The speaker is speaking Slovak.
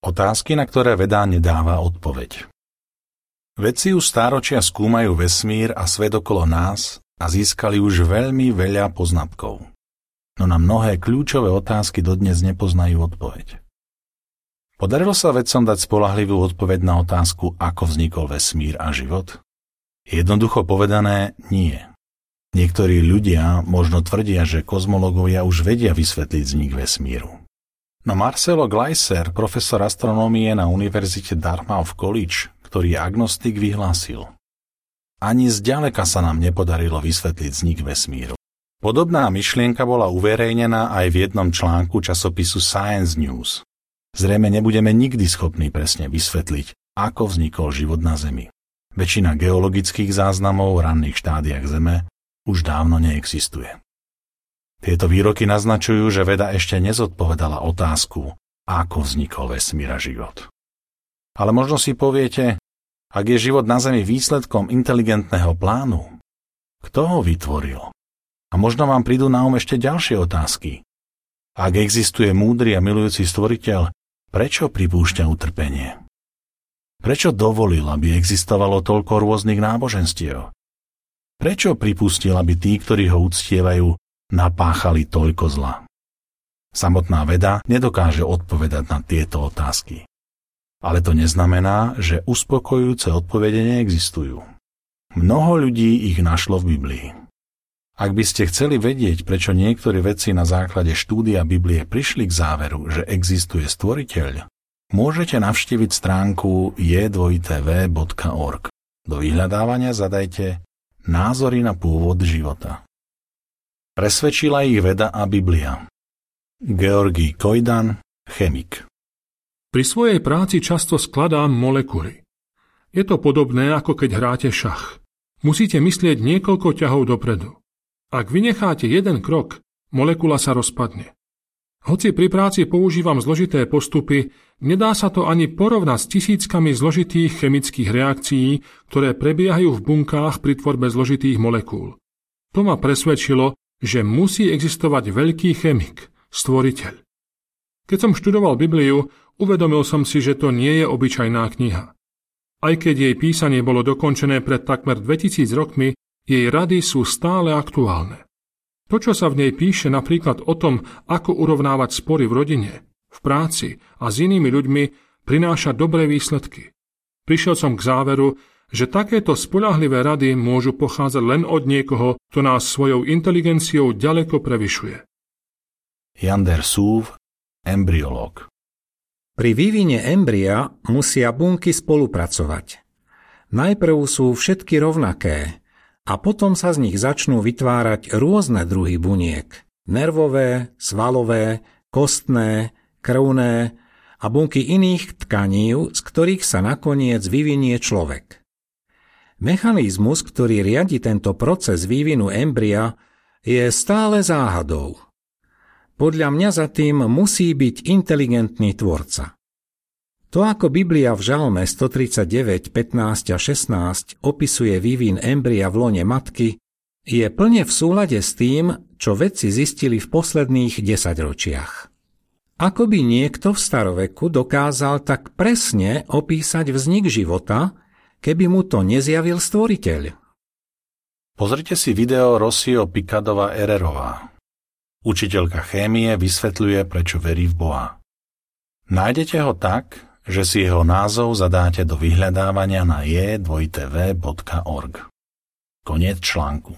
Otázky, na ktoré veda nedáva odpoveď. Vedci už stáročia skúmajú vesmír a svet okolo nás a získali už veľmi veľa poznatkov. No na mnohé kľúčové otázky dodnes nepoznajú odpoveď. Podarilo sa vedcom dať spolahlivú odpoveď na otázku, ako vznikol vesmír a život? Jednoducho povedané, nie. Niektorí ľudia možno tvrdia, že kozmologovia už vedia vysvetliť vznik vesmíru. No Marcelo Gleiser, profesor astronómie na Univerzite Dartmouth College, ktorý agnostik, vyhlásil. Ani zďaleka sa nám nepodarilo vysvetliť vznik vesmíru. Podobná myšlienka bola uverejnená aj v jednom článku časopisu Science News. Zrejme nebudeme nikdy schopní presne vysvetliť, ako vznikol život na Zemi. Väčšina geologických záznamov v ranných štádiách Zeme už dávno neexistuje. Tieto výroky naznačujú, že veda ešte nezodpovedala otázku, ako vznikol vesmír a život. Ale možno si poviete, ak je život na Zemi výsledkom inteligentného plánu, kto ho vytvoril? A možno vám prídu na um ešte ďalšie otázky. Ak existuje múdry a milujúci stvoriteľ, prečo pripúšťa utrpenie? Prečo dovolil, aby existovalo toľko rôznych náboženstiev? Prečo pripustil, aby tí, ktorí ho uctievajú, napáchali toľko zla? Samotná veda nedokáže odpovedať na tieto otázky. Ale to neznamená, že uspokojujúce odpovede neexistujú. Mnoho ľudí ich našlo v Biblii. Ak by ste chceli vedieť, prečo niektorí vedci na základe štúdia Biblie prišli k záveru, že existuje stvoriteľ, môžete navštíviť stránku j2tv.org. Do vyhľadávania zadajte názory na pôvod života. Presvedčila ich veda a Biblia. Georgi Kojdan, chemik. Pri svojej práci často skladám molekuly. Je to podobné, ako keď hráte šach. Musíte myslieť niekoľko ťahov dopredu. Ak vynecháte jeden krok, molekula sa rozpadne. Hoci pri práci používam zložité postupy, nedá sa to ani porovnať s tisíckami zložitých chemických reakcií, ktoré prebiehajú v bunkách pri tvorbe zložitých molekúl. To ma presvedčilo, že musí existovať veľký chemik, stvoriteľ. Keď som študoval Bibliu, uvedomil som si, že to nie je obyčajná kniha. Aj keď jej písanie bolo dokončené pred takmer 2000 rokmi, jej rady sú stále aktuálne. To, čo sa v nej píše napríklad o tom, ako urovnávať spory v rodine, v práci a s inými ľuďmi, prináša dobré výsledky. Prišiel som k záveru, že takéto spolahlivé rady môžu pochádzať len od niekoho, kto nás svojou inteligenciou ďaleko prevyšuje. Jander Súv, embryolog Pri vývine embria musia bunky spolupracovať. Najprv sú všetky rovnaké a potom sa z nich začnú vytvárať rôzne druhy buniek. Nervové, svalové, kostné, krvné a bunky iných tkaní, z ktorých sa nakoniec vyvinie človek. Mechanizmus, ktorý riadi tento proces vývinu embria, je stále záhadou. Podľa mňa za tým musí byť inteligentný tvorca. To, ako Biblia v Žalme 139, 15 a 16 opisuje vývin embria v lone matky, je plne v súlade s tým, čo vedci zistili v posledných desaťročiach. Ako by niekto v staroveku dokázal tak presne opísať vznik života, keby mu to nezjavil stvoriteľ. Pozrite si video Rosio Picadova Ererová. Učiteľka chémie vysvetľuje, prečo verí v Boha. Nájdete ho tak, že si jeho názov zadáte do vyhľadávania na j2tv.org. Koniec článku.